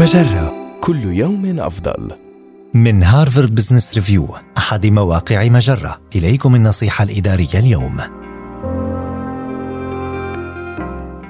مجرة كل يوم أفضل. من هارفارد بزنس ريفيو أحد مواقع مجرة إليكم النصيحة الإدارية اليوم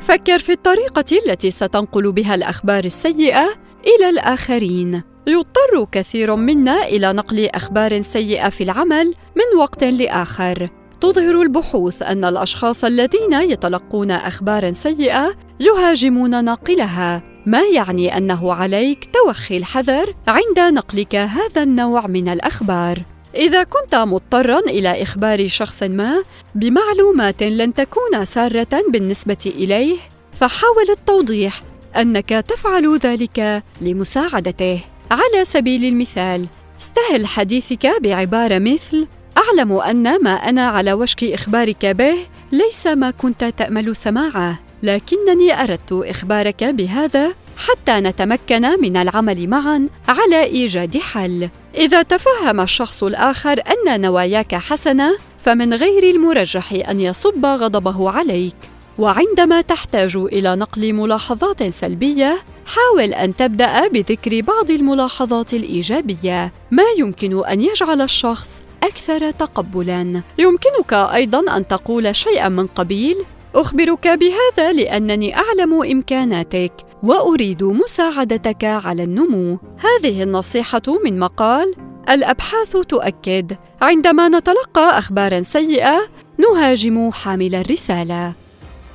فكر في الطريقة التي ستنقل بها الأخبار السيئة إلى الآخرين. يضطر كثير منا إلى نقل أخبار سيئة في العمل من وقت لآخر. تظهر البحوث أن الأشخاص الذين يتلقون أخبارا سيئة يهاجمون ناقلها ما يعني أنه عليك توخي الحذر عند نقلك هذا النوع من الأخبار؟ إذا كنت مضطرا إلى إخبار شخص ما بمعلومات لن تكون سارة بالنسبة إليه فحاول التوضيح أنك تفعل ذلك لمساعدته. على سبيل المثال استهل حديثك بعبارة مثل أعلم أن ما أنا على وشك إخبارك به ليس ما كنت تأمل سماعه. لكنني أردت إخبارك بهذا حتى نتمكن من العمل معا على إيجاد حل. إذا تفهم الشخص الآخر أن نواياك حسنة فمن غير المرجح أن يصب غضبه عليك. وعندما تحتاج إلى نقل ملاحظات سلبية حاول أن تبدأ بذكر بعض الملاحظات الإيجابية. ما يمكن أن يجعل الشخص أكثر تقبلا؟ يمكنك أيضا أن تقول شيئا من قبيل أخبرك بهذا لأنني أعلم إمكاناتك وأريد مساعدتك على النمو. هذه النصيحة من مقال الأبحاث تؤكد عندما نتلقى أخبارا سيئة نهاجم حامل الرسالة.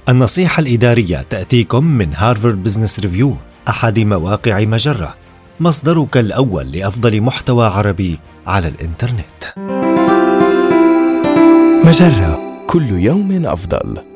النصيحة الإدارية تأتيكم من هارفارد بزنس ريفيو أحد مواقع مجرة. مصدرك الأول لأفضل محتوى عربي على الإنترنت. مجرة كل يوم أفضل.